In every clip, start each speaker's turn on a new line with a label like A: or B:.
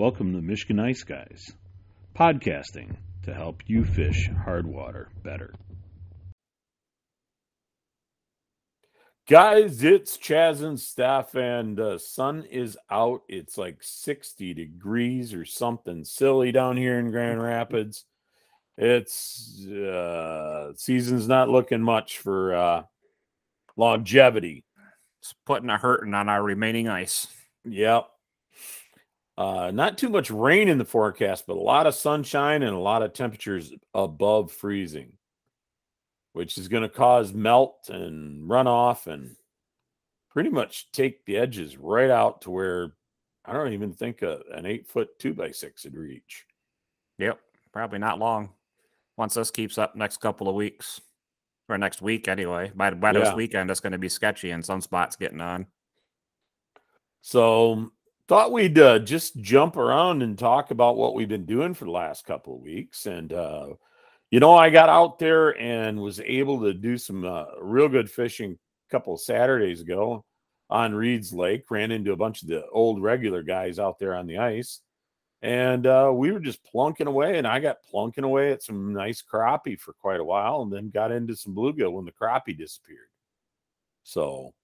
A: Welcome to Michigan Ice Guys, podcasting to help you fish hard water better. Guys, it's Chaz and Steph, and the sun is out. It's like 60 degrees or something silly down here in Grand Rapids. It's uh season's not looking much for uh longevity.
B: It's putting a hurting on our remaining ice.
A: Yep. Uh, not too much rain in the forecast, but a lot of sunshine and a lot of temperatures above freezing, which is going to cause melt and runoff and pretty much take the edges right out to where I don't even think a, an eight foot two by six would reach.
B: Yep. Probably not long. Once this keeps up next couple of weeks or next week anyway. By, by
A: Yeah.
B: this weekend, it's going to be sketchy and some spots getting on.
A: So thought we'd uh, just jump around and talk about what we've been doing for the last couple of weeks. And uh, you know, I got out there and was able to do some uh, real good fishing a couple of Saturdays ago on Reed's Lake. Ran into a bunch of the old regular guys out there on the ice. And uh, we were just plunking away, and I got plunking away at some nice crappie for quite a while, and then got into some bluegill when the crappie disappeared. So,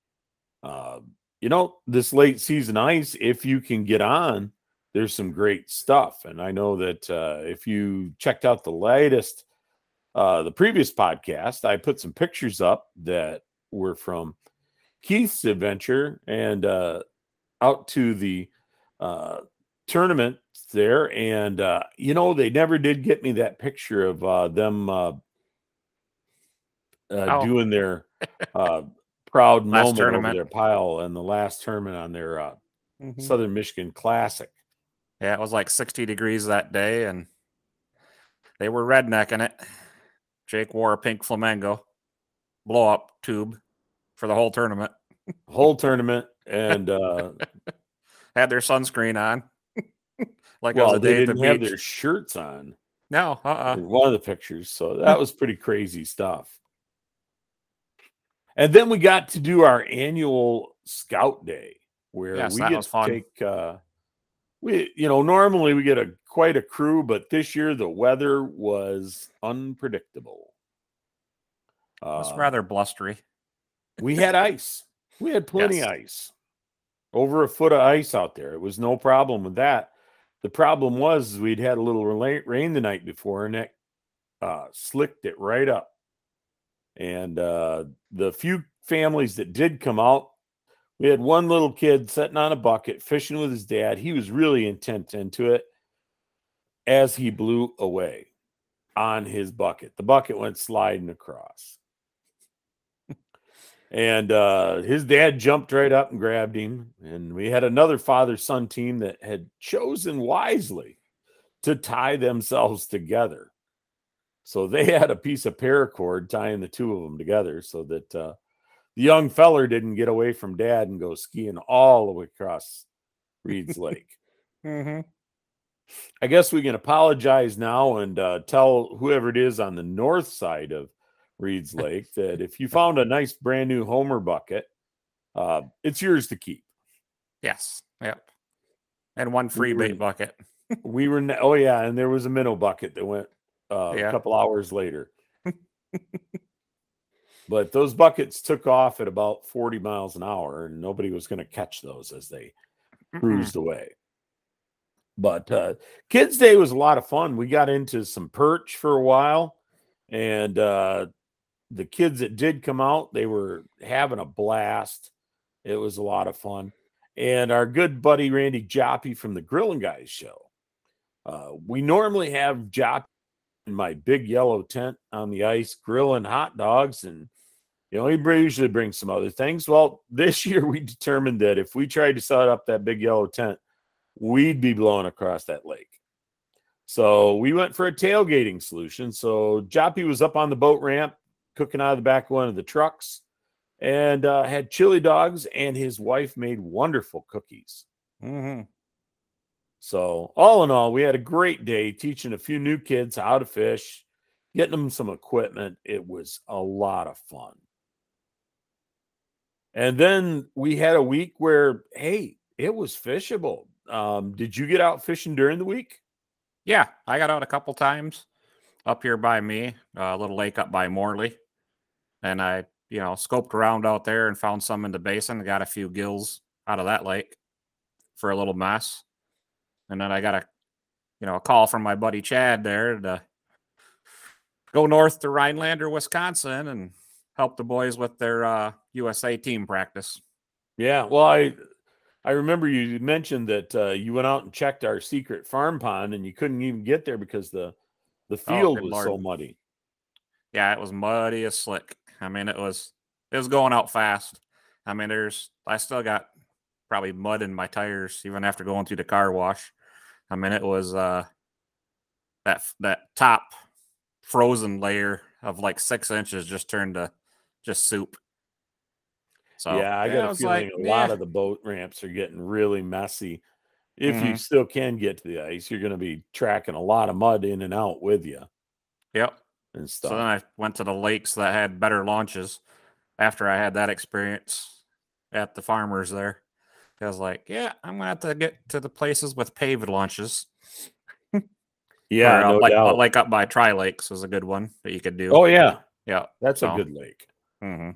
A: uh, you know, this late season ice, if you can get on, there's some great stuff. And I know that uh, if you checked out the latest, uh, the previous podcast, I put some pictures up that were from Keith's adventure and uh, out to the uh, tournament there. And, uh, you know, they never did get me that picture of uh, them uh, uh,
B: Oh.
A: doing their uh, proud
B: Last
A: moment over
B: tournament.
A: their pile and the last tournament on their uh, Southern Michigan Classic.
B: Yeah, it was like 60 degrees that day, and they were rednecking it. Jake wore a pink flamingo blow up tube for the whole tournament.
A: Whole tournament. And, uh,
B: Had their sunscreen on, like it
A: well,
B: was a
A: they
B: day at the
A: didn't have
B: beach.
A: their shirts on.
B: No, uh, uh
A: in one of the pictures. So that was pretty crazy stuff. And then we got to do our annual scout day where
B: Yes,
A: we get to
B: fun.
A: take uh we you know normally we get a quite a crew but this year the weather was unpredictable.
B: it was
A: Uh,
B: rather blustery.
A: we had ice. We had plenty
B: Yes.
A: of ice. Over a foot of ice out there. It was no problem with that. The problem was we'd had a little rain the night before and that uh, slicked it right up. And uh, the few families that did come out, we had one little kid sitting on a bucket fishing with his dad. He was really intent into it as he blew away on his bucket. The bucket went sliding across. And uh, his dad jumped right up and grabbed him. And we had another father son team that had chosen wisely to tie themselves together. So they had a piece of paracord tying the two of them together so that uh, the young feller didn't get away from dad and go skiing all the way across Reed's Lake.
B: Mm-hmm.
A: I guess we can apologize now and uh, tell whoever it is on the north side of Reed's Lake that if you found a nice brand new Homer bucket, uh, it's yours to keep.
B: Yes, yep. And one free
A: were-
B: bait bucket.
A: We were, oh yeah, and there was a minnow bucket that went uh,
B: Yeah.
A: a couple hours later. but those buckets took off at about 40 miles an hour, and nobody was going to catch those as they
B: Mm-mm.
A: cruised away. But uh, Kids Day was a lot of fun. We got into some perch for a while, and uh, the kids that did come out, they were having a blast. It was a lot of fun. And our good buddy Randy Joppy from the Grilling Guys show. Uh, we normally have Joppy in my big yellow tent on the ice grilling hot dogs and you know, he usually brings some other things. Well, this year we determined that if we tried to set up that big yellow tent, we'd be blowing across that lake. So we went for a tailgating solution. So Joppy was up on the boat ramp, cooking out of the back of one of the trucks, and uh, had chili dogs, and his wife made wonderful cookies.
B: Mm-hmm.
A: So, all in all, we had a great day teaching a few new kids how to fish, getting them some equipment. It was a lot of fun. And then we had a week where, hey, it was fishable. Um, did you get out fishing during the week?
B: Yeah, I got out a couple times up here by me, a little lake up by Morley, and I, you know, scoped around out there and found some in the basin. Got a few gills out of that lake for a little mess, and then I got a, you know, a call from my buddy Chad there to go north to Rhinelander, Wisconsin, and help the boys with their uh, USA team practice.
A: Yeah, well, I I remember you mentioned that uh, you went out and checked our secret farm pond, and you couldn't even get there because the the
B: Oh,
A: field
B: good
A: was
B: Lord.
A: so muddy.
B: Yeah, it was muddy as slick. I mean, it was it was going out fast. I mean, there's I still got probably mud in my tires even after going through the car wash. I mean, it was uh that that top frozen layer of like six inches just turned to just soup. So
A: yeah, I got a feeling
B: like,
A: a lot
B: "Yeah."
A: of the boat ramps are getting really messy. If you
B: Mhm.
A: still can get to the ice, you're going to be tracking a lot of mud in and out with you
B: Yep.
A: and
B: So
A: stuff.
B: then I went to the lakes that had better launches after I had that experience at the farmers there. I was like, yeah, I'm gonna have to get to the places with paved launches.
A: yeah,
B: uh,
A: no
B: like
A: doubt.
B: like up by Tri Lakes was a good one that you could do.
A: oh yeah,
B: yeah.
A: that's a good lake.
B: hmm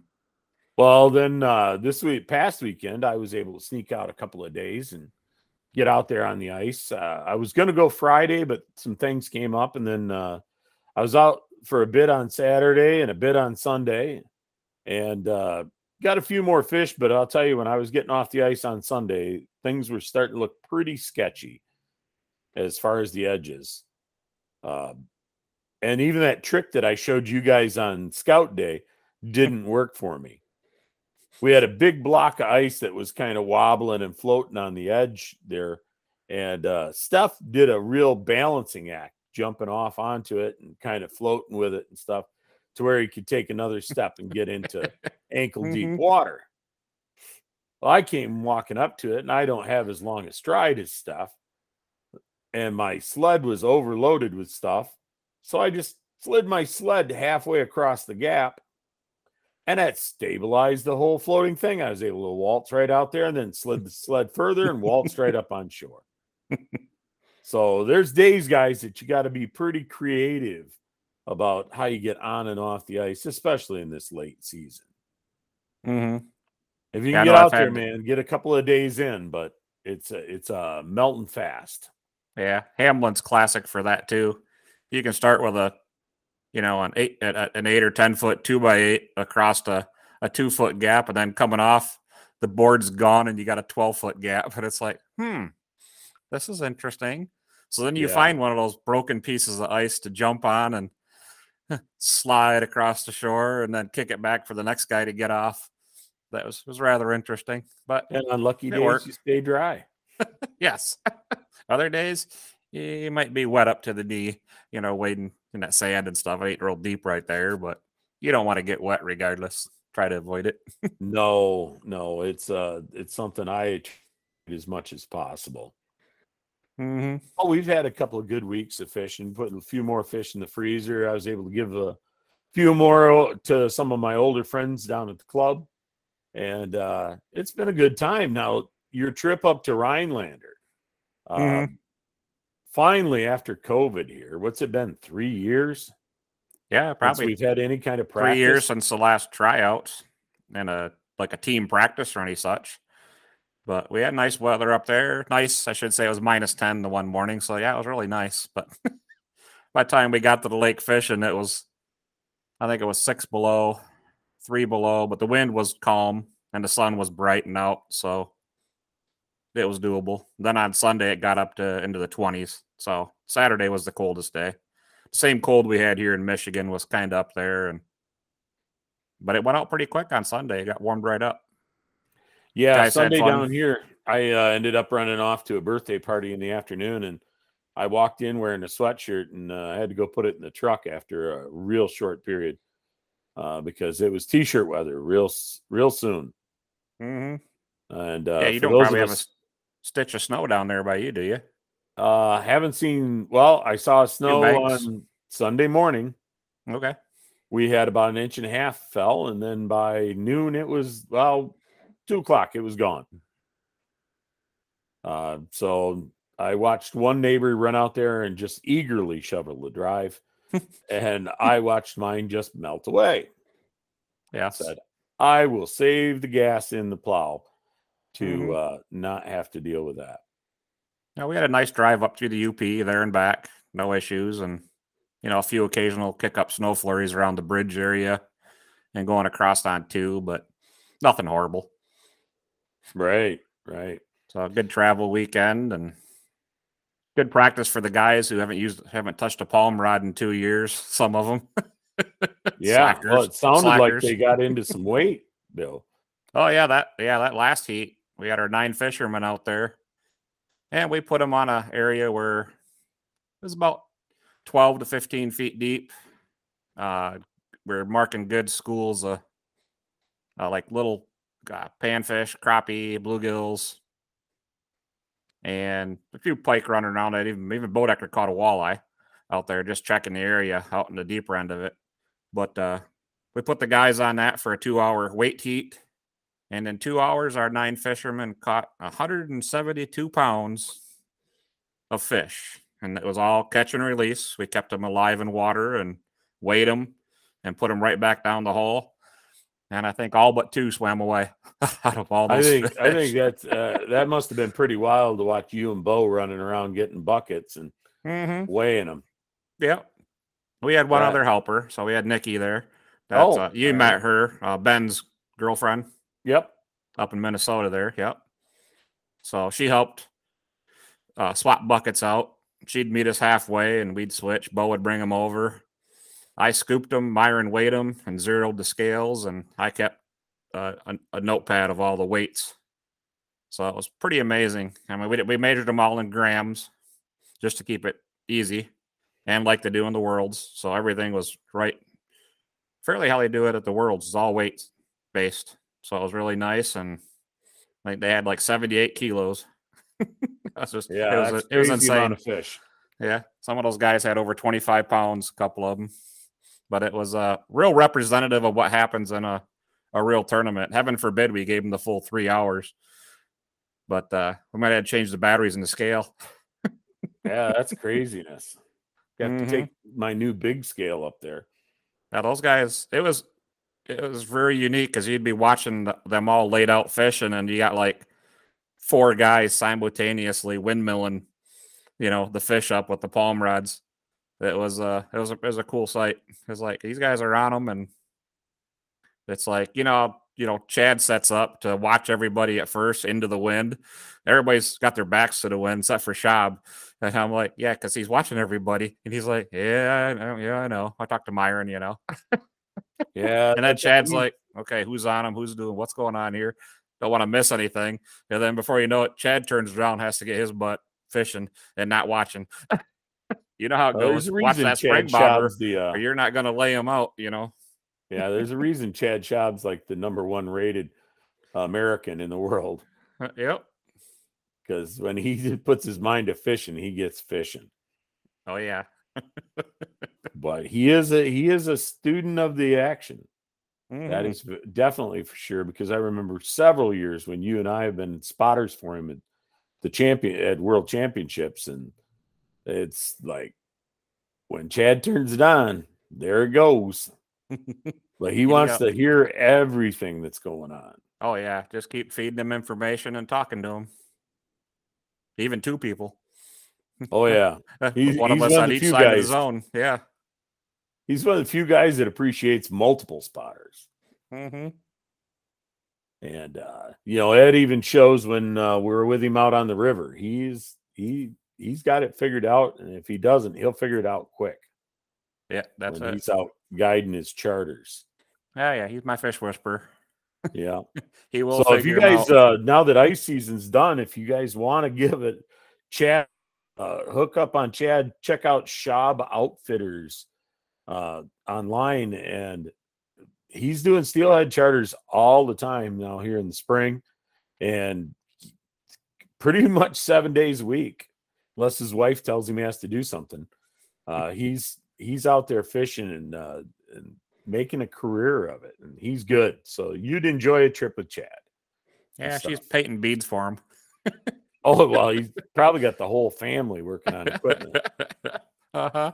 A: Well, then uh, this week, past weekend, I was able to sneak out a couple of days and get out there on the ice. Uh, I was going to go Friday, but some things came up, and then uh, I was out for a bit on Saturday and a bit on Sunday, and uh, got a few more fish. But I'll tell you, when I was getting off the ice on Sunday, things were starting to look pretty sketchy as far as the edges. Um, and even that trick that I showed you guys on Scout Day didn't work for me we had a big block of ice that was kind of wobbling and floating on the edge there. And uh, Steph did a real balancing act, jumping off onto it and kind of floating with it and stuff to where he could take another step and get into ankle deep
B: Mhm.
A: water. Well, I came walking up to it and I don't have as long a stride as Steph. And my sled was overloaded with stuff. So I just slid my sled halfway across the gap and that stabilized the whole floating thing. I was able to waltz right out there and then slid the sled further and waltz right up on shore. so there's days, guys, that you got to be pretty creative about how you get on and off the ice, especially in this late season.
B: hmm
A: If you
B: Yeah,
A: get out there,
B: had-
A: man, get a couple of days in, but it's a, it's uh melting fast.
B: Yeah, Hamlin's classic for that too. You can start with a, you know, an eight a- a- an eight or ten foot two by eight across a a two foot gap, and then coming off, the board's gone, and you got a twelve foot gap, and it's like, hmm, this is interesting. So then you
A: Yeah.
B: find one of those broken pieces of ice to jump on and slide across the shore, and then kick it back for the next guy to get off. That was was rather interesting, but
A: And on lucky days,
B: worked.
A: you stay dry.
B: Yes. Other days, you might be wet up to the knee, you know, wading in that sand and stuff. It ain't real deep right there, but you don't want to get wet regardless. Try to avoid it.
A: No, no, it's uh it's something I as much as possible.
B: Mm-hmm.
A: Oh, we've had a couple of good weeks of fishing, putting a few more fish in the freezer. I was able to give a few more to some of my older friends down at the club. And uh, it's been a good time. Now, your trip up to Rhinelander, uh,
B: Mhm.
A: finally after COVID here, what's it been? Three years?
B: Yeah,
A: Since
B: probably
A: we've had any kind of practice.
B: three years since the last tryouts and a like a team practice or any such. But we had nice weather up there. Nice, I should say it was minus 10 the one morning. So yeah, it was really nice. But by the time we got to the lake fishing, it was I think it was six below, three below, but the wind was calm and the sun was bright and out, so it was doable. Then on Sunday it got up to into the twenties. So Saturday was the coldest day. Same cold we had here in Michigan was kind of up there and but it went out pretty quick on Sunday. It got warmed right up.
A: Yeah, Sunday down here, I uh, ended up running off to a birthday party in the afternoon, and I walked in wearing a sweatshirt, and uh, I had to go put it in the truck after a real short period uh, because it was t-shirt weather real real soon.
B: Mm-hmm.
A: And uh,
B: yeah, you don't probably
A: of
B: have a
A: us,
B: stitch of snow down there by you, do you?
A: uh, haven't seen. Well, I saw snow on Sunday morning.
B: Okay.
A: We had about an inch and a half fell, and then by noon it was well two o'clock. It was gone. Uh, so I watched one neighbor run out there and just eagerly shovel the drive, and I watched mine just melt away.
B: Yeah.
A: Said, I will save the gas in the plow to
B: Mhm.
A: uh, not have to deal with that.
B: Yeah, we had a nice drive up through the UP there and back, no issues, and you know a few occasional kick up snow flurries around the bridge area and going across on two, but nothing horrible.
A: Right, right.
B: So a good travel weekend and good practice for the guys who haven't used haven't touched a palm rod in two years. Some of them.
A: Yeah. well, it sounded like they got into some weight, Bill.
B: Oh yeah, that yeah that last heat we had our nine fishermen out there, and we put them on a area where it was about twelve to fifteen feet deep. Uh, we're marking good schools of uh, like little uh, panfish, crappie, bluegills, and a few pike running around it. Even even Bodecker caught a walleye out there, just checking the area out in the deeper end of it. But uh, we put the guys on that for a two-hour weight heat. And in two hours, our nine fishermen caught 172 pounds of fish. And it was all catch and release. We kept them alive in water and weighed them and put them right back down the hole. And I think all but two swam away out of all
A: I
B: those
A: think I think that's uh, that must have been pretty wild to watch you and Bo running around getting buckets and
B: Mhm.
A: weighing them.
B: Yep. We had one other helper. So we had Nikki there. That's,
A: Oh,
B: uh, you met
A: right.
B: her, uh, Ben's girlfriend.
A: Yep.
B: up in Minnesota there. Yep. So she helped uh, swap buckets out. She'd meet us halfway and we'd switch. Bo would bring them over. I scooped them, Myron weighed them and zeroed the scales, and I kept uh, a, a notepad of all the weights. So it was pretty amazing. I mean, we, did- we measured them all in grams just to keep it easy and like they do in the worlds. So everything was right, fairly how they do it at the worlds. It's all weight based. So it was really nice. And like they had like 78 kilos. That's just,
A: Yeah.
B: it was,
A: that's
B: it was insane.
A: amount of fish.
B: Yeah, some of those guys had over 25 pounds, a couple of them. But it was a real representative of what happens in a, a real tournament. Heaven forbid we gave them the full three hours. But uh, we might have changed the batteries in the scale.
A: Yeah, that's craziness. Got
B: Mhm.
A: to take my new big scale up there.
B: Now those guys, it was it was very unique because you'd be watching th- them all laid out fishing, and you got like four guys simultaneously windmilling, you know, the fish up with the palm rods. It was uh it was a, it was a cool sight. It's like these guys are on them, and it's like you know you know Chad sets up to watch everybody at first into the wind. Everybody's got their backs to the wind except for Schaub. And I'm like, yeah, because he's watching everybody. And he's like, yeah, I know, yeah, I know. I talked to Myron, you know.
A: Yeah.
B: And then Chad's like, okay, who's on him? Who's doing what's going on here? Don't want to miss anything. And then before you know it, Chad turns around, has to get his butt fishing and not watching. You know how it
A: Well,
B: goes. Watch that spring bobber,
A: the uh,
B: or you're not going to lay him out, you know.
A: yeah. There's a reason Chad Schaub's like the number one rated American in the world
B: yep.
A: because when he puts his mind to fishing, he gets fishing.
B: Oh, yeah.
A: But he is a he is a student of the action. That
B: Mhm.
A: is definitely for sure because I remember several years when you and I have been spotters for him at the champion at World Championships, and it's like when Chad turns it on, there it goes. But he wants
B: Yep.
A: to hear everything that's going on.
B: oh, yeah. Just keep feeding them information and talking to them. Even two people.
A: Oh yeah, He's-
B: one of us
A: one
B: on
A: the
B: each
A: few
B: side of the
A: guys.
B: zone. Yeah.
A: he's one of the few guys that appreciates multiple spotters.
B: Mm-hmm.
A: And uh, you know, Ed even shows when uh, we were with him out on the river. He's he he's got it figured out, and if he doesn't, he'll figure it out quick.
B: Yeah, that's
A: when
B: it.
A: he's out guiding his charters.
B: Yeah, yeah. He's my fish whisperer.
A: Yeah.
B: He will.
A: so if you guys, uh, now that ice season's done, if you guys want to give it, Chad, uh, hook up on Chad, check out Schaub Outfitters uh, online, and he's doing steelhead charters all the time now here in the spring, and pretty much seven days a week, unless his wife tells him he has to do something. Uh, he's he's out there fishing and, uh, and making a career of it, and he's good. So you'd enjoy a trip with Chad.
B: yeah, she's painting beads for him.
A: Oh well, he's probably got the whole family working on equipment.
B: uh huh.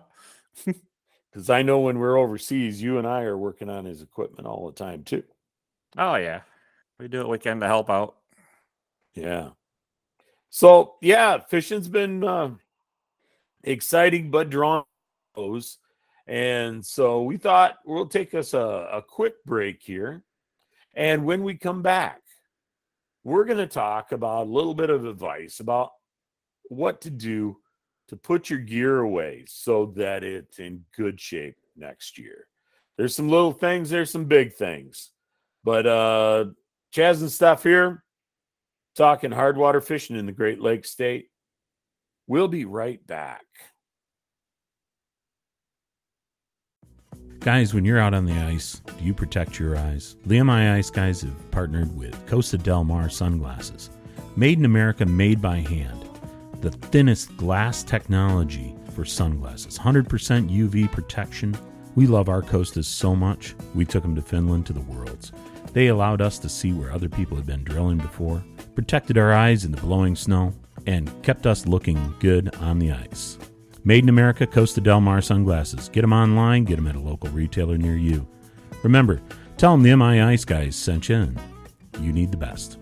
A: Because I know when we're overseas, you and I are working on his equipment all the time too.
B: Oh yeah, we do it weekend to help out.
A: Yeah. So yeah, fishing's been uh, exciting but drawn. And so we thought we'll take us a, a quick break here. And when we come back, we're going to talk about a little bit of advice about what to do to put your gear away so that it's in good shape next year. There's some little things, there's some big things. But uh Chaz and Steph here talking hard water fishing in the Great Lakes state. We'll be right back.
C: Guys, when you're out on the ice, do you protect your eyes? Liamai Ice Guys have partnered with Costa Del Mar sunglasses. Made in America, made by hand. The thinnest glass technology for sunglasses. 100% UV protection. We love our Costas so much, we took them to Finland to the Worlds. They allowed us to see where other people had been drilling before, protected our eyes in the blowing snow, and kept us looking good on the ice. Made in America Costa Del Mar sunglasses. Get them online, get them at a local retailer near you. Remember, tell them the MI Ice guys sent you and you need the best.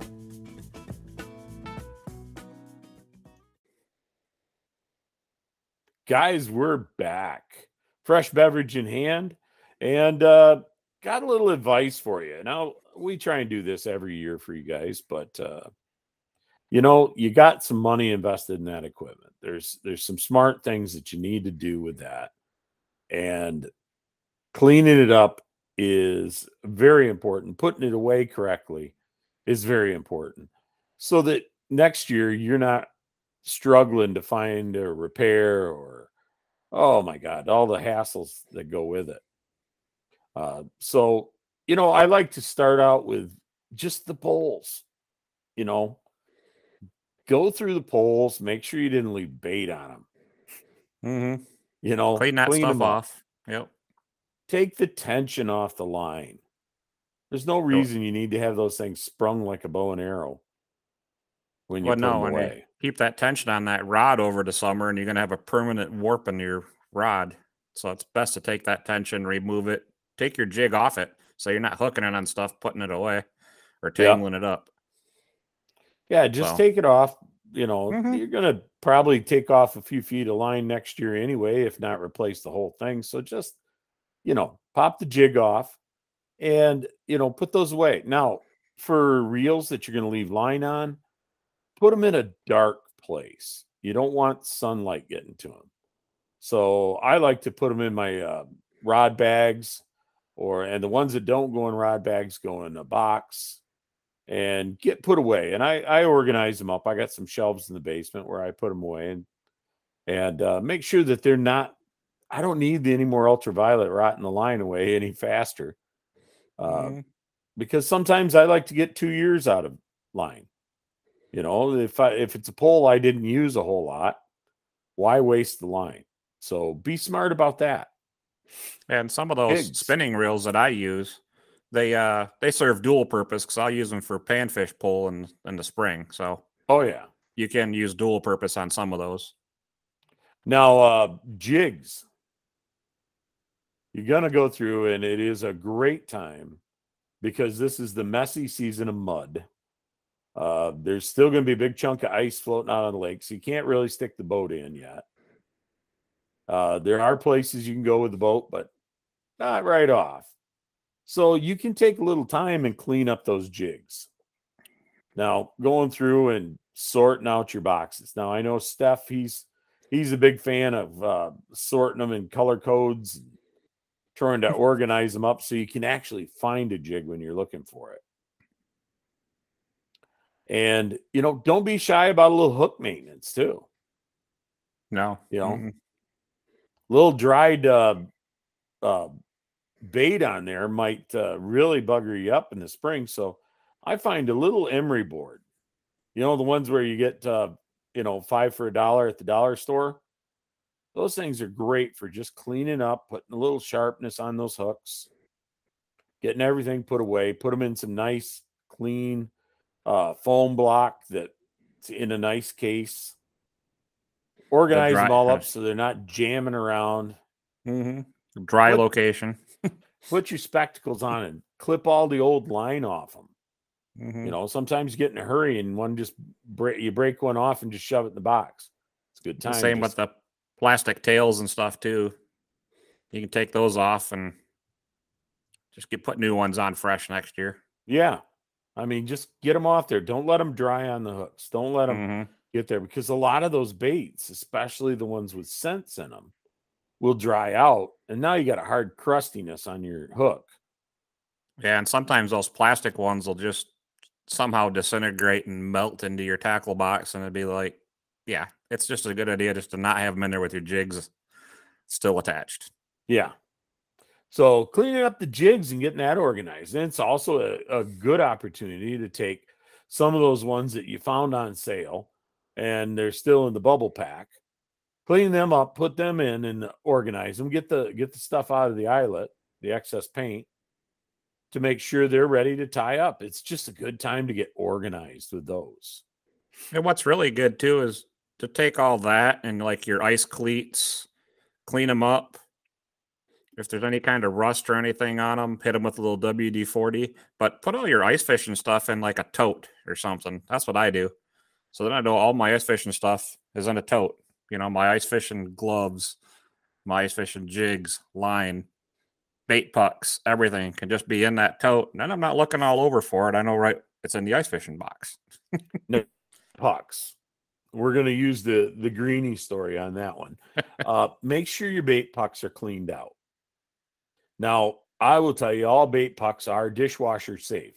A: Guys, we're back. Fresh beverage in hand and uh got a little advice for you. Now, we try and do this every year for you guys, but uh you know, you got some money invested in that equipment. There's there's some smart things that you need to do with that. And cleaning it up is very important. Putting it away correctly is very important. So that next year you're not struggling to find a repair or oh my god, all the hassles that go with it. Uh, so you know, I like to start out with just the poles. You know, go through the poles, make sure you didn't leave bait on them.
B: Mm-hmm.
A: You know,
B: Clean that
A: clean
B: stuff
A: up.
B: off. Yep.
A: Take the tension off the line. There's no reason you need to have those things sprung like a bow and arrow when you
B: Well,
A: put
B: no,
A: them
B: when you
A: away.
B: keep that tension on that rod over the summer, and you're gonna have a permanent warp in your rod. So it's best to take that tension, remove it, take your jig off it, so you're not hooking it on stuff, putting it away, or tangling it up.
A: Yeah, just
B: So-
A: take it off. You know,
B: Mhm.
A: you're gonna probably take off a few feet of line next year anyway, if not replace the whole thing. So just, you know, pop the jig off and you know, put those away. Now, for reels that you're gonna leave line on, put them in a dark place. You don't want sunlight getting to them. So I like to put them in my uh, rod bags, or and the ones that don't go in rod bags go in a box and get put away. And I I organize them up. I got some shelves in the basement where I put them away and and uh, make sure that they're not. I don't need any more ultraviolet rotting the line away any faster. Uh,
B: Mhm.
A: because sometimes I like to get two years out of line. You know, if I if it's a pole I didn't use a whole lot, why waste the line? So be smart about that.
B: And some of those
A: Pigs.
B: spinning reels that I use, they uh they serve dual purpose because I'll use them for panfish pull in in the spring. So
A: Oh yeah.
B: you can use dual purpose on some of those.
A: Now uh jigs. You're gonna go through and it is a great time because this is the messy season of mud. Uh there's still gonna be a big chunk of ice floating out on the lake, so you can't really stick the boat in yet. Uh there are places you can go with the boat, but not right off. So you can take a little time and clean up those jigs. Now, going through and sorting out your boxes. Now, I know Steph, he's he's a big fan of uh, sorting them in color codes, and trying to organize them up so you can actually find a jig when you're looking for it. And you know, don't be shy about a little hook maintenance too.
B: No,
A: You know,
B: Mhm.
A: little dried uh, uh, bait on there might uh, really bugger you up in the spring. So I find a little emery board, you know, the ones where you get, uh, you know, five for a dollar at the dollar store. Those things are great for just cleaning up, putting a little sharpness on those hooks, getting everything put away, put them in some nice, clean uh, foam block that in a nice case. Organize
B: dry-
A: them all up so they're not jamming around.
B: Mm-hmm. Dry location.
A: Put your spectacles on and clip all the old line off them.
B: Mhm.
A: You know, sometimes you get in a hurry and one just break you break one off and just shove it in the box. It's a good
B: The
A: time.
B: Same
A: just-
B: with the plastic tails and stuff too. You can take those off and just get put new ones on fresh next year.
A: yeah. I mean, just get them off there. Don't let them dry on the hooks. Don't let them
B: Mhm.
A: get there because a lot of those baits, especially the ones with scents in them, will dry out, and now you got a hard crustiness on your hook.
B: Yeah, and sometimes those plastic ones will just somehow disintegrate and melt into your tackle box, and it'd be like, yeah, it's just a good idea just to not have them in there with your jigs still attached.
A: Yeah. So cleaning up the jigs and getting that organized. And it's also a, a good opportunity to take some of those ones that you found on sale and they're still in the bubble pack. Clean them up, put them in and organize them. Get the get the stuff out of the eyelet, the excess paint, to make sure they're ready to tie up. It's just a good time to get organized with those.
B: And what's really good too is to take all that and like your ice cleats, clean them up. If there's any kind of rust or anything on them, hit them with a little WD 40. But put all your ice fishing stuff in like a tote or something. That's what I do. So then I know all my ice fishing stuff is in a tote. You know, my ice fishing gloves, my ice fishing jigs, line, bait pucks, everything can just be in that tote. And then I'm not looking all over for it. I know right it's in the ice fishing box.
A: pucks. We're going to use the the greeny story on that one. uh, make sure your bait pucks are cleaned out. Now, I will tell you, all bait pucks are dishwasher safe.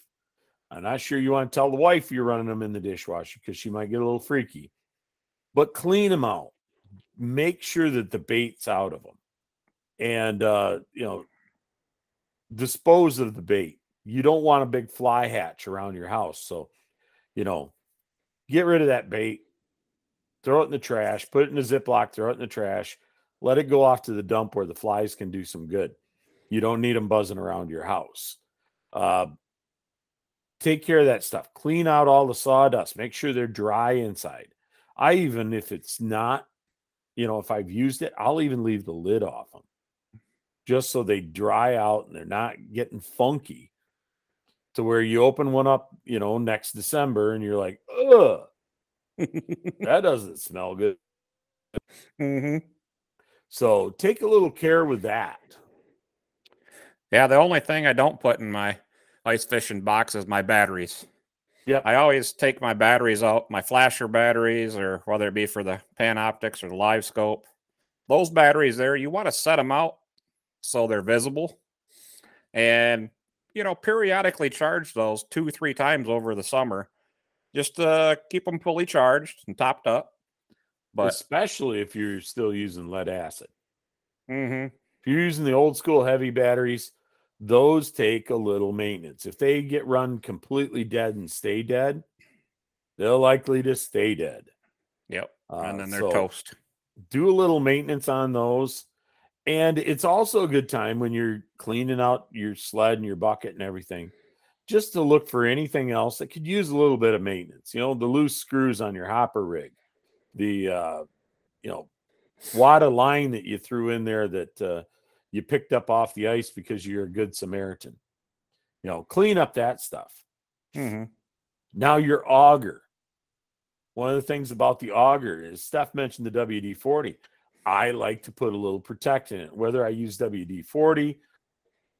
A: I'm not sure you want to tell the wife you're running them in the dishwasher because she might get a little freaky. But clean them out. Make sure that the bait's out of them, and uh, you know, dispose of the bait. You don't want a big fly hatch around your house, so you know, get rid of that bait, throw it in the trash, put it in a Ziploc, throw it in the trash, let it go off to the dump where the flies can do some good. You don't need them buzzing around your house. Uh, take care of that stuff. Clean out all the sawdust. Make sure they're dry inside. I even, if it's not, you know, if I've used it, I'll even leave the lid off them just so they dry out and they're not getting funky to where you open one up, you know, next December and you're like, ugh, that doesn't smell good.
B: mm-hmm.
A: So take a little care with that.
B: Yeah, the only thing I don't put in my ice fishing box is my batteries.
A: Yep.
B: I always take my batteries out, my flasher batteries, or whether it be for the Panoptix or the Live Scope. Those batteries there, you want to set them out so they're visible, and you know periodically charge those two three times over the summer, just to keep them fully charged and topped up. But
A: especially if you're still using lead acid.
B: mhm.
A: If you're using the old school heavy batteries, those take a little maintenance. If they get run completely dead and stay dead, they're likely to stay dead.
B: yep,
A: Uh,
B: and then they're
A: so
B: toast.
A: Do a little maintenance on those. And it's also a good time when you're cleaning out your sled and your bucket and everything, just to look for anything else that could use a little bit of maintenance. You know, the loose screws on your hopper rig, the, uh, you know, wad of line that you threw in there that uh, you picked up off the ice because you're a good Samaritan. You know, clean up that stuff.
B: hmm
A: Now your auger. One of the things about the auger is Steph mentioned the WD 40. I like to put a little protect in it, whether I use WD 40,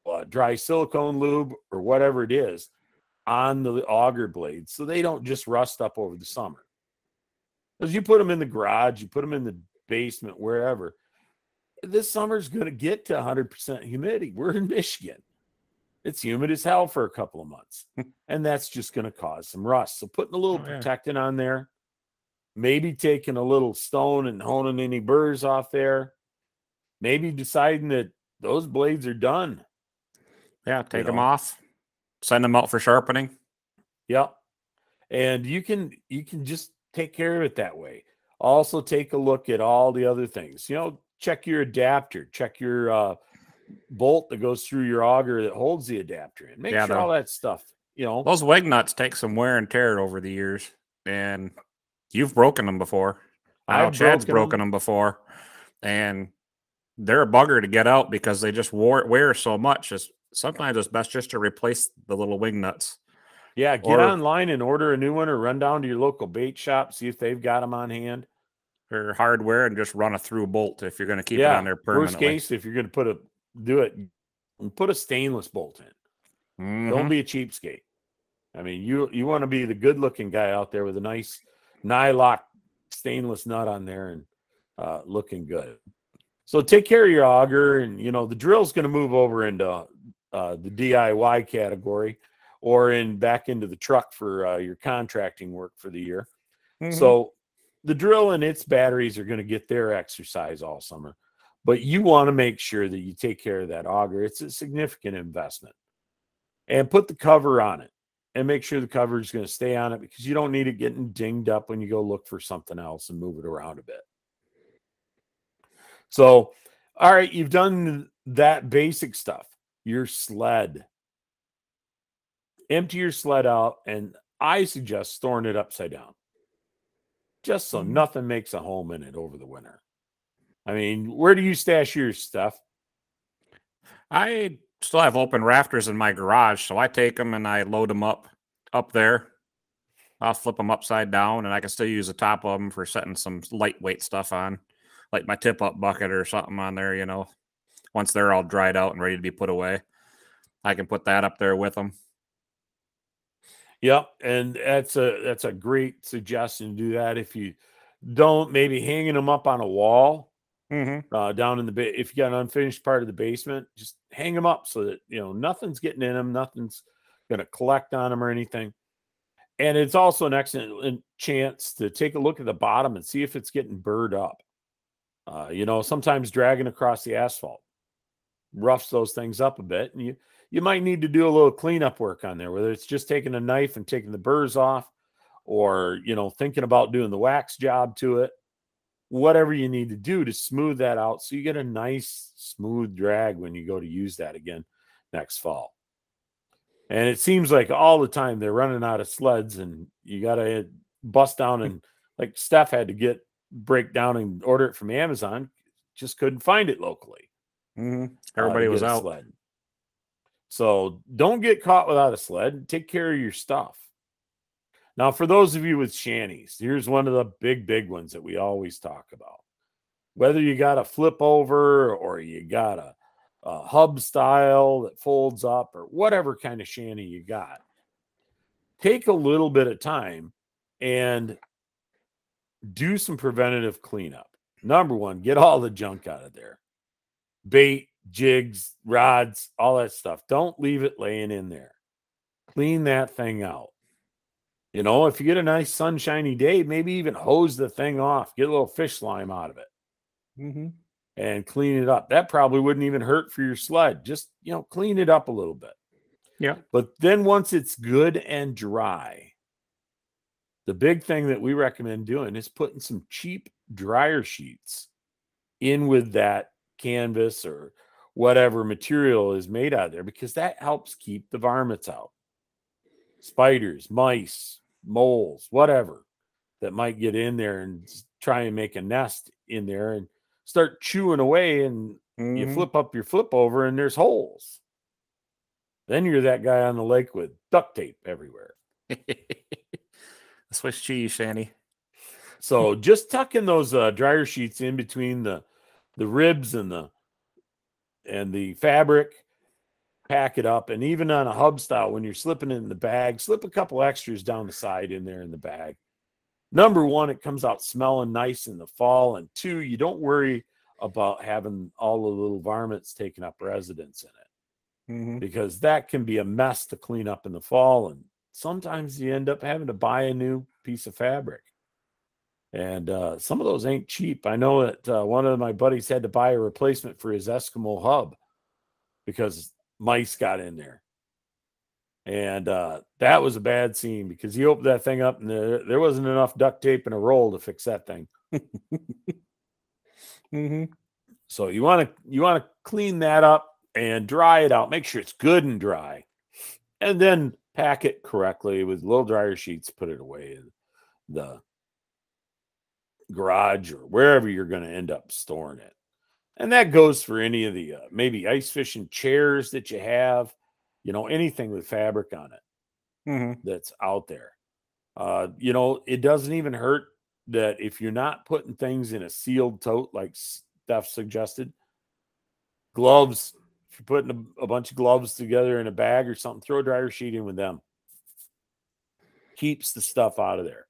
A: uh, dry silicone lube, or whatever it is on the auger blades so they don't just rust up over the summer. Because you put them in the garage, you put them in the basement, wherever. This summer's going to get to 100% humidity. We're in Michigan. It's humid as hell for a couple of months and that's just going to cause some rust. So putting a little
B: Oh, yeah.
A: protectant on there, maybe taking a little stone and honing any burrs off there, maybe deciding that those blades are done.
B: Yeah, take them
A: know.
B: off, send them out for sharpening.
A: Yep. And you can you can just take care of it that way. Also take a look at all the other things. You know, check your adapter, check your uh bolt that goes through your auger that holds the adapter in. Make
B: Yeah,
A: sure
B: the-
A: all that stuff, you know.
B: Those wig nuts take some wear and tear over the years, and You've broken them before. I know
A: I've
B: Chad's
A: broken
B: broken
A: 'em.
B: them before, and they're a bugger to get out because they just wore, wear so much. It's, sometimes it's best just to replace the little wing nuts.
A: Yeah, get
B: Or-
A: online and order a new one, or run down to your local bait shop, see if they've got them on hand.
B: Or hardware and just run a through bolt if you're going to keep
A: yeah,
B: it on there permanently.
A: worst case, if you're going to put a do it, put a stainless bolt in. Don't
B: Mhm.
A: be a cheapskate. I mean, you you want to be the good looking guy out there with a nice nylock stainless nut on there and uh, looking good. So take care of your auger, and you know the drill's going to move over into uh, the DIY category, or in back into the truck for uh, your contracting work for the year.
B: Mhm.
A: So the drill and its batteries are going to get their exercise all summer, but you want to make sure that you take care of that auger. It's a significant investment. And put the cover on it and make sure the cover is going to stay on it because you don't need it getting dinged up when you go look for something else and move it around a bit. So, all right, you've done that basic stuff. Your sled. Empty your sled out, and I suggest storing it upside down just so
B: Mhm.
A: nothing makes a home in it over the winter. I mean, where do you stash your stuff?
B: I still have open rafters in my garage, so I take them and I load them up up there. I'll flip them upside down, and I can still use the top of them for setting some lightweight stuff on, like my tip up bucket or something on there. You know, once they're all dried out and ready to be put away, I can put that up there with them.
A: Yep, and that's a that's a great suggestion to do that. If you don't, maybe hanging them up on a wall
B: Mm-hmm.
A: uh, down in the ba- if you got an unfinished part of the basement, just hang them up so that you know nothing's getting in them, nothing's going to collect on them or anything. And it's also an excellent chance to take a look at the bottom and see if it's getting burred up. Uh, you know, sometimes dragging across the asphalt roughs those things up a bit, and you you might need to do a little cleanup work on there, whether it's just taking a knife and taking the burrs off, or you know, thinking about doing the wax job to it whatever you need to do to smooth that out so you get a nice smooth drag when you go to use that again next fall. And it seems like all the time they're running out of sleds and you got to bust down and like Steph had to get break down and order it from Amazon, just couldn't find it locally.
B: Mm-hmm.
A: uh,
B: Everybody
A: to
B: was out.
A: sled. So don't get caught without a sled. Take care of your stuff. Now, for those of you with shanties, here's one of the big, big ones that we always talk about. Whether you got a flip over or you got a, a hub style that folds up or whatever kind of shanty you got, take a little bit of time and do some preventative cleanup. Number one, get all the junk out of there bait, jigs, rods, all that stuff. Don't leave it laying in there. Clean that thing out. You know, if you get a nice sunshiny day, maybe even hose the thing off, get a little fish slime out of it
B: Mm-hmm.
A: and clean it up. That probably wouldn't even hurt for your sled. Just, you know, clean it up a little bit.
B: Yeah.
A: But then once it's good and dry, the big thing that we recommend doing is putting some cheap dryer sheets in with that canvas or whatever material is made out of there because that helps keep the varmints out. Spiders, mice, moles, whatever that might get in there and try and make a nest in there and start chewing away and you
B: Mhm.
A: flip up your flip over and there's holes. Then you're that guy on the lake with duct tape everywhere.
B: Swiss cheese, Shanny.
A: So just tucking those uh, dryer sheets in between the the ribs and the and the fabric, pack it up, and even on a hub style when you're slipping it in the bag, slip a couple extras down the side in there in the bag. Number one, it comes out smelling nice in the fall, and two, you don't worry about having all the little varmints taking up residence in it
B: Mm-hmm.
A: because that can be a mess to clean up in the fall. And sometimes you end up having to buy a new piece of fabric. And uh, some of those ain't cheap. I know that uh, one of my buddies had to buy a replacement for his Eskimo hub because mice got in there. And uh, that was a bad scene because he opened that thing up and there, there wasn't enough duct tape and a roll to fix that thing.
B: Mm-hmm.
A: So you want to you want to clean that up and dry it out. Make sure it's good and dry, and then pack it correctly with little dryer sheets. Put it away in the garage or wherever you're going to end up storing it. And that goes for any of the uh, maybe ice fishing chairs that you have, you know, anything with fabric on it
B: Mhm.
A: that's out there. Uh, you know, it doesn't even hurt that if you're not putting things in a sealed tote like Steph suggested, gloves, if you're putting a, a bunch of gloves together in a bag or something, throw a dryer sheet in with them. Keeps the stuff out of there.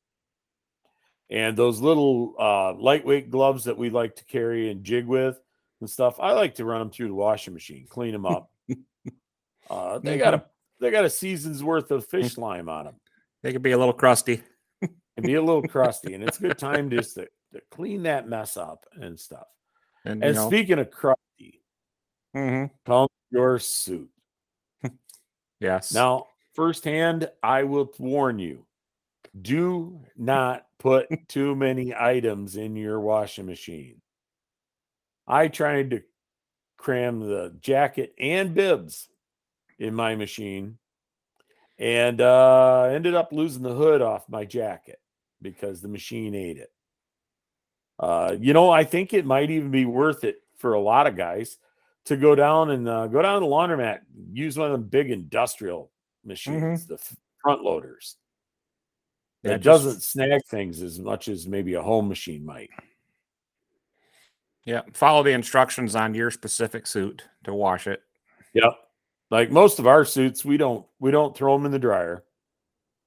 A: And those little uh, lightweight gloves that we like to carry and jig with and stuff, I like to run them through the washing machine, clean them up. uh, they got a they got a season's worth of fish lime on them
B: They could be a little crusty.
A: and be a little crusty, and it's a good time just to, to clean that mess up and stuff.
B: And,
A: And
B: you know,
A: speaking of crusty,
B: mhm.
A: pump your suit.
B: yes.
A: Now, firsthand, I will warn you do not put too many items in your washing machine. I tried to cram the jacket and bibs in my machine and uh, ended up losing the hood off my jacket because the machine ate it. Uh, you know, I think it might even be worth it for a lot of guys to go down and uh, go down to the laundromat, use one of the big industrial machines, the front loaders. It
B: just-
A: doesn't snag things as much as maybe a home machine might.
B: Yeah. Follow the instructions on your specific suit to wash it.
A: Yep. Like most of our suits, we don't we don't throw them in the dryer.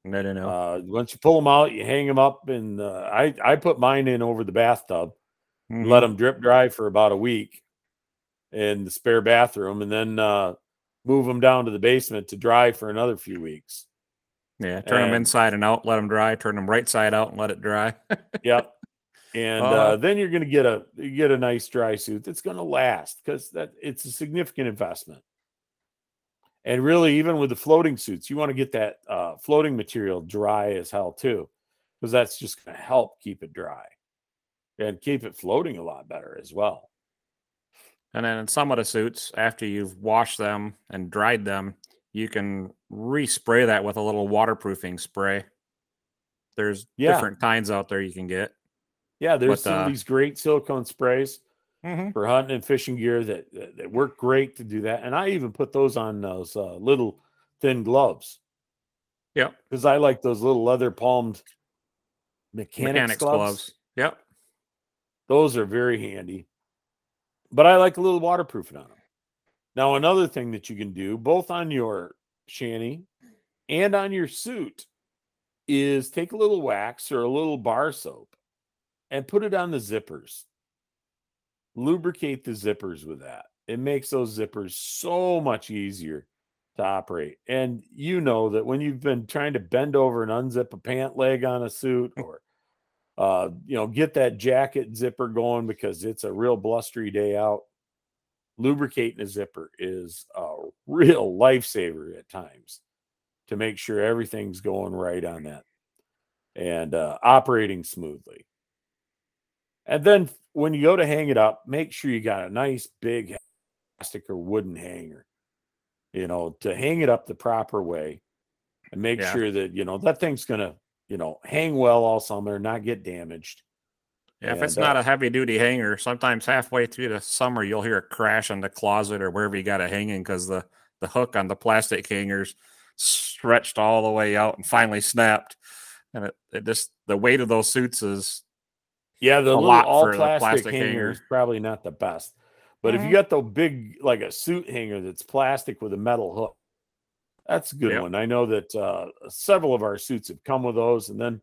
B: No, no, no.
A: Uh, once you pull them out, you hang them up, and uh, I I put mine in over the bathtub,
B: Mhm.
A: let them drip dry for about a week in the spare bathroom, and then uh, move them down to the basement to dry for another few weeks.
B: Yeah. Turn them
A: and-
B: inside and out. Let them dry. Turn them right side out and let it dry.
A: Yep. And
B: Uh,
A: uh, then you're going to get a you get a nice dry suit that's going to last because that it's a significant investment. And really, even with the floating suits, you want to get that uh, floating material dry as hell too, because that's just going to help keep it dry and keep it floating a lot better as well.
B: And then in some of the suits, after you've washed them and dried them, you can respray that with a little waterproofing spray. There's
A: Yeah.
B: different kinds out there you can get.
A: Yeah, there's
B: But,
A: some
B: uh,
A: of these great silicone sprays
B: Mm-hmm.
A: for hunting and fishing gear that, that that work great to do that, and I even put those on those uh, little thin gloves.
B: Yep.
A: because I like those little leather palmed mechanics,
B: Mechanics
A: gloves.
B: gloves. Yep.
A: Those are very handy. But I like a little waterproofing on them. Now, another thing that you can do, both on your shanty and on your suit, is take a little wax or a little bar soap and put it on the zippers. Lubricate the zippers with that. It makes those zippers so much easier to operate. And you know that when you've been trying to bend over and unzip a pant leg on a suit or uh, you know, get that jacket zipper going because it's a real blustery day out. Lubricating a zipper is a real lifesaver at times to make sure everything's going right on that and uh, operating smoothly. And then when you go to hang it up, make sure you got a nice big plastic or wooden hanger, you know, to hang it up the proper way and make
B: Yeah.
A: sure that, you know, that thing's going to, you know, hang well all summer, not get damaged.
B: Yeah, if it's not
A: uh,
B: a heavy duty hanger, sometimes halfway through the summer you'll hear a crash in the closet or wherever you got it hanging because the the hook on the plastic hangers stretched all the way out and finally snapped. And it, it just the weight of those suits is
A: Yeah, the
B: lot
A: all
B: for the
A: plastic,
B: plastic
A: hanger
B: hanger.
A: is probably not the best. But if you
B: Mhm.
A: got the big, like a suit hanger that's plastic with a metal hook, that's a good
B: Yep.
A: one. I know that uh, several of our suits have come with those, and then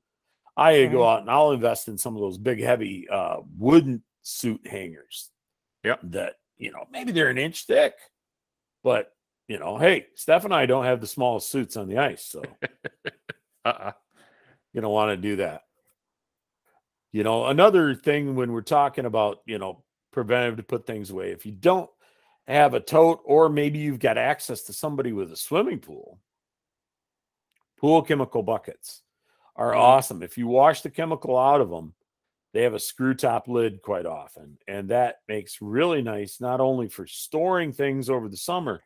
A: I go
B: Mhm.
A: out and I'll invest in some of those big, heavy uh, wooden suit hangers.
B: Yep.
A: That you know maybe they're an inch thick, but you know, hey, Steph and I don't have the smallest suits on the ice, so
B: uh
A: you don't want to do that. You know, another thing when we're talking about, you know, preventive to put things away, if you don't have a tote or maybe you've got access to somebody with a swimming pool, pool chemical buckets are
B: Mhm.
A: awesome. If you wash the chemical out of them, they have a screw top lid quite often. And that makes really nice, not only for storing things over the summer,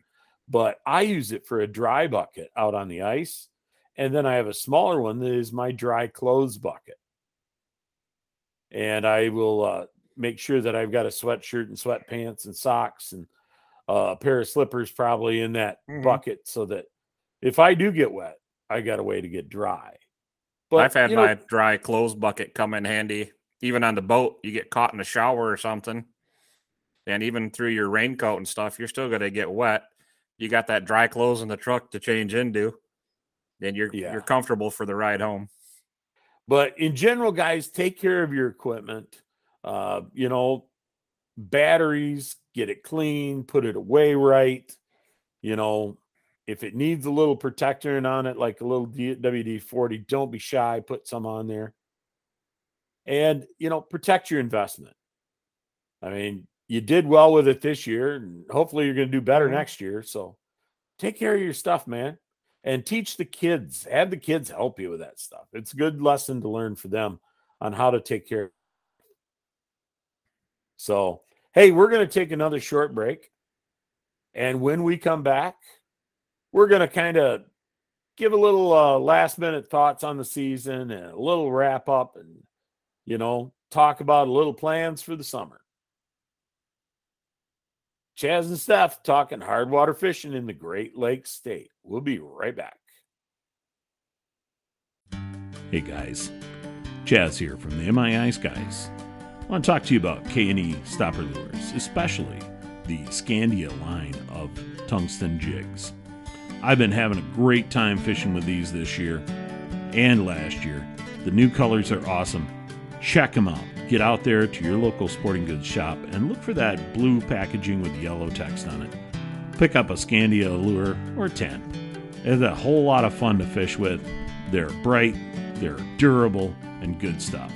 A: but I use it for a dry bucket out on the ice. And then I have a smaller one that is my dry clothes bucket. and I will uh, make sure that I've got a sweatshirt and sweatpants and socks and uh, a pair of slippers probably in that
B: Mhm.
A: bucket so that if I do get wet, I got a way to get dry. But
B: I've had
A: you know,
B: my dry clothes bucket come in handy. Even on the boat, you get caught in the shower or something, and even through your raincoat and stuff, you're still gonna get wet. You got that dry clothes in the truck to change into, and you're
A: Yeah.
B: you're comfortable for the ride home.
A: But in general, guys, take care of your equipment. Uh, you know, batteries, get it clean, put it away right. You know, if it needs a little protector on it, like a little WD 40, don't be shy, put some on there. And, you know, protect your investment. I mean, you did well with it this year, and hopefully you're going to do better
B: Mhm.
A: next year. So take care of your stuff, man and teach the kids have the kids help you with that stuff it's a good lesson to learn for them on how to take care so hey we're going to take another short break and when we come back we're going to kind of give a little uh, last minute thoughts on the season and a little wrap up and you know talk about a little plans for the summer Chaz and Steph talking hard water fishing in the Great Lakes State. We'll be right back.
C: Hey guys, Chaz here from the MI Ice Guys. I want to talk to you about K&E stopper lures, especially the Scandia line of tungsten jigs. I've been having a great time fishing with these this year and last year. The new colors are awesome. Check them out. Get out there to your local sporting goods shop and look for that blue packaging with yellow text on it. Pick up a Scandia lure or 10. It's a whole lot of fun to fish with. They're bright, they're durable, and good stuff.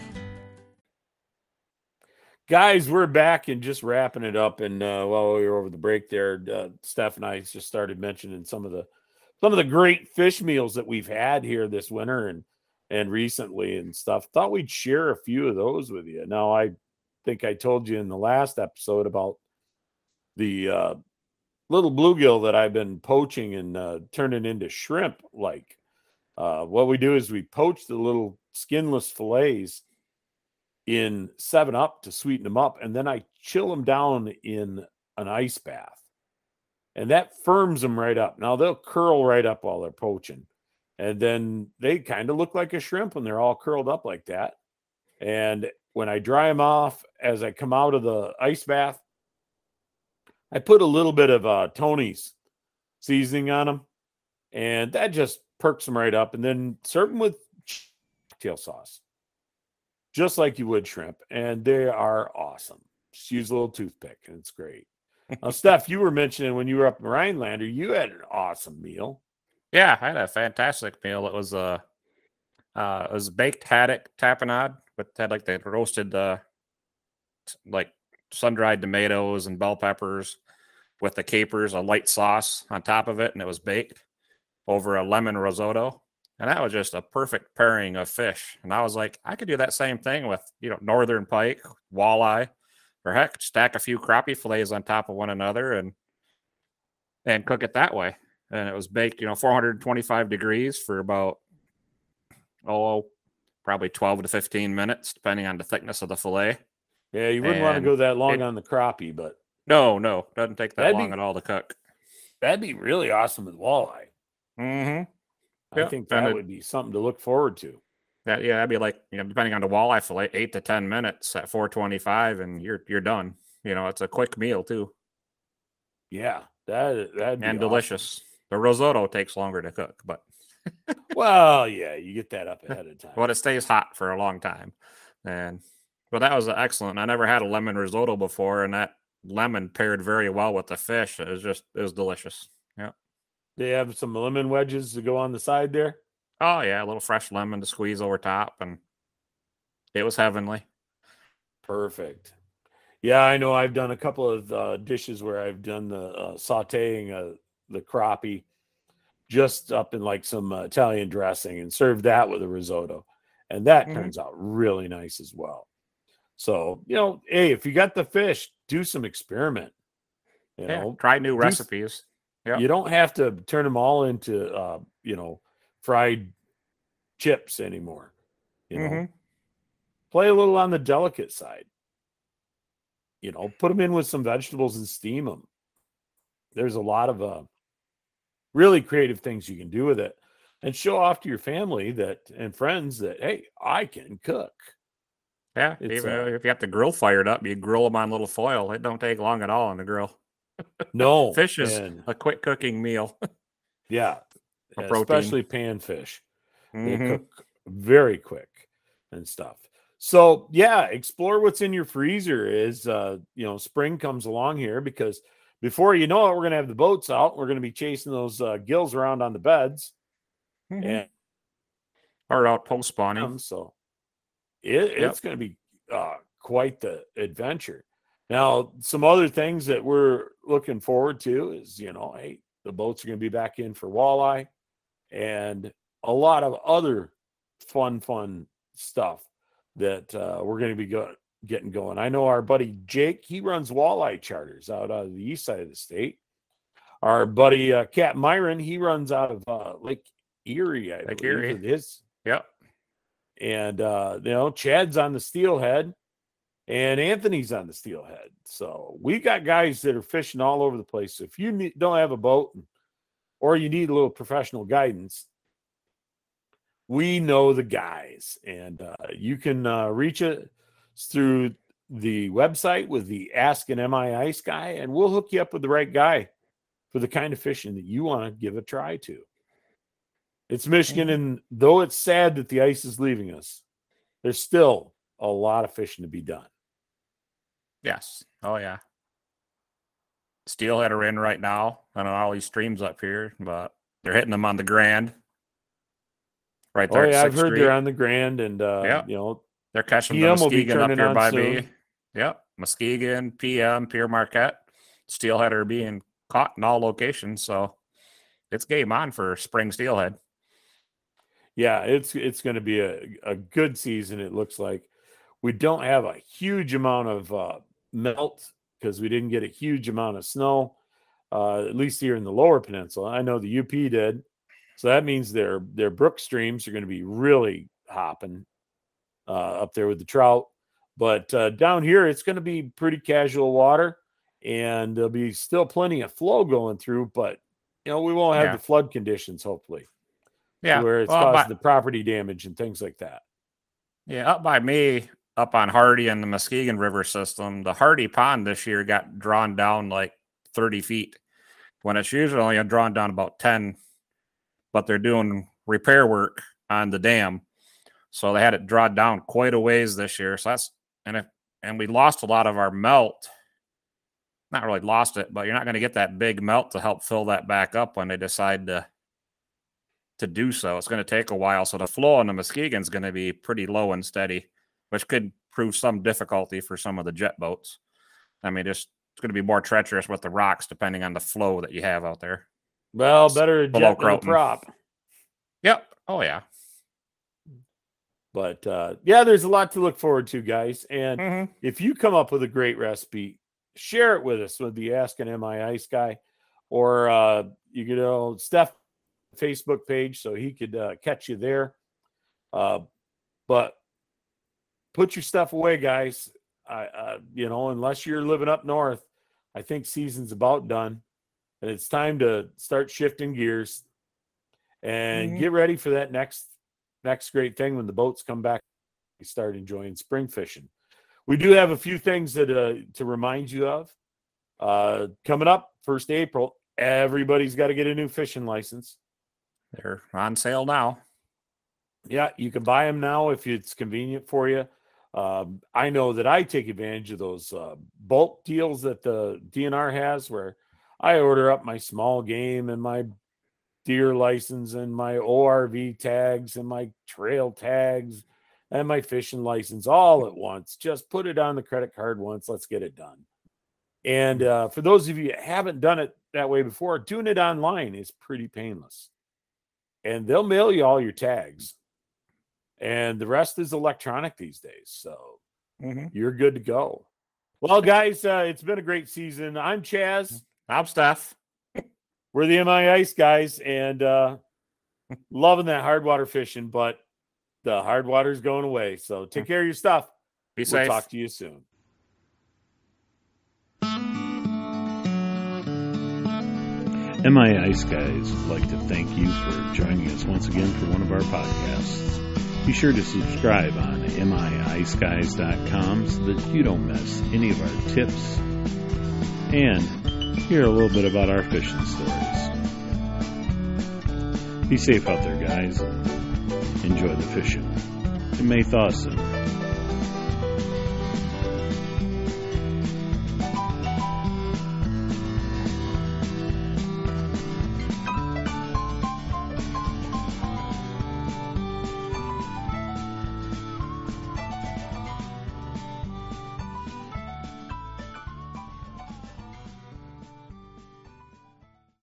A: Guys, we're back and just wrapping it up. And uh, while we were over the break there, uh, Steph and I just started mentioning some of the some of the great fish meals that we've had here this winter and and recently and stuff. Thought we'd share a few of those with you. Now, I think I told you in the last episode about the uh, little bluegill that I've been poaching and uh, turning into shrimp. Like, uh, what we do is we poach the little skinless fillets in Seven Up to sweeten them up, and then I chill them down in an ice bath, and that firms them right up. Now they'll curl right up while they're poaching, and then they kind of look like a shrimp when they're all curled up like that. And when I dry them off, as I come out of the ice bath, I put a little bit of uh, Tony's seasoning on them, and that just perks them right up. And then serve them with tail sauce just like you would shrimp, and they are awesome. Just use a little toothpick, and it's great. Now, Steph, you were mentioning when you were up in Rhinelander, you had an awesome meal.
B: Yeah, I had a fantastic meal. It was a uh, it was baked haddock tapenade with had like the roasted uh, like sun dried tomatoes and bell peppers with the capers, a light sauce on top of it, and it was baked over a lemon risotto. And that was just a perfect pairing of fish. And I was like, I could do that same thing with, you know, northern pike, walleye, or heck, stack a few crappie fillets on top of one another and and cook it that way. And it was baked, you know, 425 degrees for about oh, probably 12 to 15 minutes, depending on the thickness of the fillet.
A: Yeah, you wouldn't want to go that long
B: it-
A: on the crappie, but
B: No, no, doesn't take that long
A: be-
B: at all to cook.
A: that'd be really awesome with walleye.
B: Mm-hmm.
A: I
B: Yeah,
A: think that
B: it-
A: would be something to look forward to.
B: That yeah, that'd be like you know, depending on the walleye fillet, eight to ten minutes at 425, and you're you're done. You know, it's a quick meal too,
A: Yeah, that that'd be
B: and
A: awesome.
B: delicious. The risotto takes longer to cook, but
A: Well, yeah, you get that up ahead of time.
B: but it stays hot for a long time. And but that was excellent. I never had a lemon risotto before, and that lemon paired very well with the fish. It was just it was delicious. Yeah.
A: They have some lemon wedges to go on the side there.
B: Oh yeah, a little fresh lemon to squeeze over top, and it was heavenly.
A: Perfect. Yeah, I know. I've done a couple of uh, dishes where I've done the uh, sautéing uh, the crappie just up in like some uh, Italian dressing and served that with a risotto, and that
B: Mhm.
A: turns out really nice as well. So you know, hey, if you got the fish, do some experiment. You
B: Yeah.
A: know,
B: Try new
A: do
B: recipes. Yeah.
A: you don't have to turn them all into uh, you know fried chips anymore. You know,
B: Mhm.
A: play a little on the delicate side. You know, put them in with some vegetables and steam them. There's a lot of uh, really creative things you can do with it and show off to your family that and friends that hey, I can cook.
B: Yeah,
A: It's,
B: even
A: uh,
B: if you have the grill fired up, you grill them on little foil. It don't take long at all on the grill.
A: No
B: Fish is a quick cooking meal.
A: yeah. Especially panfish. They
B: Mhm.
A: cook very quick and stuff. So yeah, explore what's in your freezer as uh, you know spring comes along here because before you know it, we're gonna have the boats out. We're gonna be chasing those uh, gills around on the beds,
B: Mhm.
A: and
B: Or out post spawning.
A: so it, it's gonna be uh, quite the adventure. Now, some other things that we're looking forward to is you know, hey, the boats are gonna be back in for walleye, and a lot of other fun, fun stuff that uh, we're going to be go- getting going. I know our buddy Jake, he runs walleye charters out of the east side of the state. Our buddy uh, Cat Myron, he runs out of uh, Lake Erie, I
B: Lake Erie.
A: it is.
B: Yep.
A: And uh, you know, Chad's on the steelhead, and Anthony's on the steelhead. So we've got guys that are fishing all over the place. If you don't have a boat, or you need a little professional guidance, we know the guys, and uh, you can uh, reach it through the website with the Ask an MI Ice guy, and we'll hook you up with the right guy for the kind of fishing that you want to give a try to. It's Michigan, and though it's sad that the ice is leaving us, there's still a lot of fishing to be done.
B: Yes. Oh yeah. Steelhead are in right now. on all these streams up here, but they're hitting them on the Grand. Right there.
A: Oh yeah, I've heard
B: Street.
A: they're on the Grand, and uh,
B: Yeah.
A: you know,
B: They're catching the
A: PM be
B: Muskegon up here by
A: soon.
B: me. Yep. Muskegon, PM, Pere Marquette. Steelhead are being caught in all locations. So it's game on for spring steelhead.
A: yeah, it's it's going to be a, a good season. It looks like we don't have a huge amount of uh, melt because we didn't get a huge amount of snow, uh, at least here in the lower peninsula. I know the UP did, so that means their their brook streams are going to be really hopping uh, up there with the trout. But uh, down here, it's going to be pretty casual water, and there'll be still plenty of flow going through. But you know, we won't have
B: Yeah.
A: the flood conditions, hopefully
B: Yeah.
A: where it's
B: well,
A: causing
B: by-
A: the property damage and things like that.
B: Yeah, up by me, up on Hardy and the Muskegon River system, the Hardy Pond this year got drawn down like 30 feet when it's usually only drawn down about 10, but they're doing repair work on the dam. So they had it drawn down quite a ways this year. So that's, and if, and we lost a lot of our melt. Not really lost it, but you're not going to get that big melt to help fill that back up when they decide to to do so. It's going to take a while. So the flow on the Muskegon is going to be pretty low and steady, which could prove some difficulty for some of the jet boats. I mean, just it's going to be more treacherous with the rocks depending on the flow that you have out there.
A: Well, better jet than prop.
B: Yep. Oh yeah.
A: But uh, yeah, there's a lot to look forward to, guys. And
B: Mm-hmm.
A: if you come up with a great recipe, share it with us with the Ask an MI Ice guy, or uh, you could know Steph Facebook page so he could uh, catch you there. Uh, but put your stuff away, guys. I, uh, you know, unless you're living up north, I think season's about done, and it's time to start shifting gears and
B: Mhm.
A: get ready for that next next great thing when the boats come back. We start enjoying spring fishing. We do have a few things that uh, to remind you of. Uh, coming up, first April, everybody's got to get a new fishing license.
B: They're on sale now.
A: Yeah, you can buy them now if it's convenient for you. Um, I know that I take advantage of those uh, bulk deals that the DNR has, where I order up my small game and my deer license and my ORV tags and my trail tags and my fishing license all at once. Just put it on the credit card once. Let's get it done. And uh, for those of you that haven't done it that way before, doing it online is pretty painless. And they'll mail you all your tags and the rest is electronic these days. So
B: Mm-hmm.
A: you're good to go. Well, guys, uh, it's been a great season. I'm Chaz.
B: I'm Steph.
A: We're the MI Ice guys, and uh, loving that hard water fishing. But
D: the hard water's going away. So take care of your stuff.
B: Be
D: We'll
B: safe.
D: talk to you soon.
A: MI Ice Guys would like to thank you for joining us once again for one of our podcasts. Be sure to subscribe on miiceguys.com so that you don't miss any of our tips and hear a little bit about our fishing stories. Be safe out there, guys, enjoy the fishing. And may thaw soon.